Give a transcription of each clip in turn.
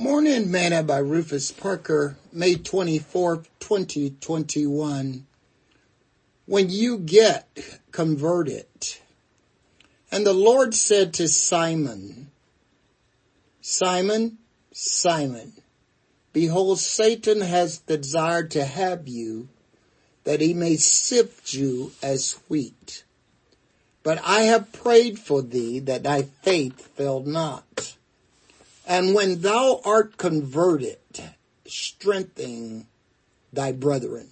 Morning Manna by Rufus Parker, May 24th, 2021. When you get converted. And the Lord said to Simon, Simon, Simon, behold, Satan has desired to have you that he may sift you as wheat. But I have prayed for thee that thy faith fail not. And when thou art converted, strengthen thy brethren.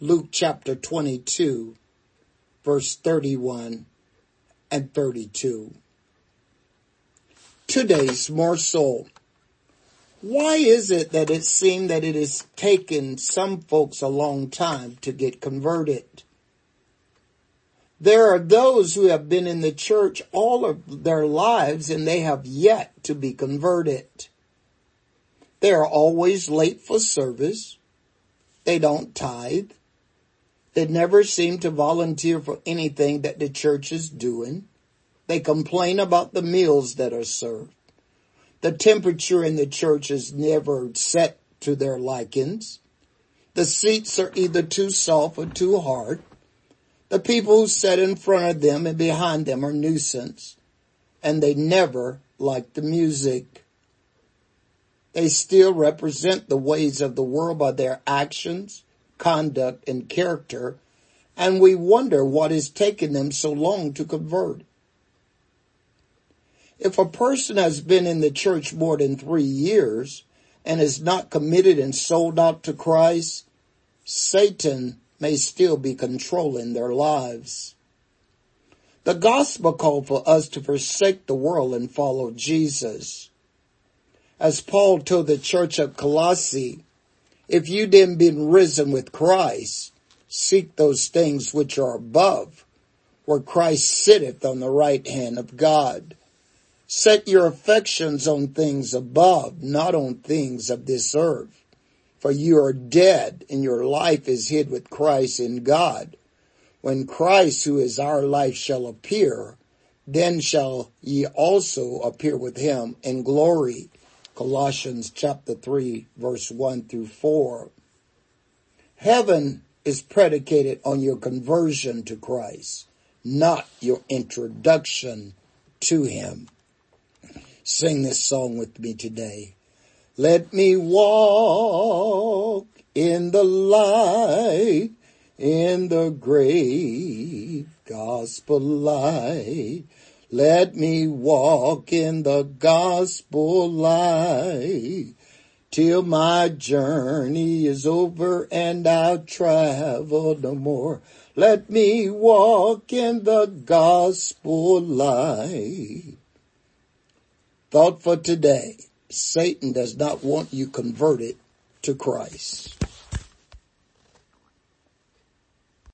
Luke chapter 22, verse 31 and 32. Today's morsel. Why is it that it seemed that it has taken some folks a long time to get converted? There are those who have been in the church all of their lives and they have yet to be converted. They are always late for service. They don't tithe. They never seem to volunteer for anything that the church is doing. They complain about the meals that are served. The temperature in the church is never set to their likings. The seats are either too soft or too hard. The people who sit in front of them and behind them are nuisance, and they never like the music. They still represent the ways of the world by their actions, conduct, and character, and we wonder what has taken them so long to convert. If a person has been in the church more than three years and is not committed and sold out to Christ, Satan may still be controlling their lives. The gospel called for us to forsake the world and follow Jesus. As Paul told the church of Colossae, if you then been risen with Christ, seek those things which are above, where Christ sitteth on the right hand of God. Set your affections on things above, not on things of this earth. For you are dead and your life is hid with Christ in God. When Christ, who is our life, shall appear, then shall ye also appear with him in glory. Colossians chapter 3 verse 1 through 4. Heaven is predicated on your conversion to Christ, not your introduction to him. Sing this song with me today. Let me walk in the light, in the great gospel light. Let me walk in the gospel light till my journey is over and I'll travel no more. Let me walk in the gospel light. Thought for today. Satan does not want you converted to Christ.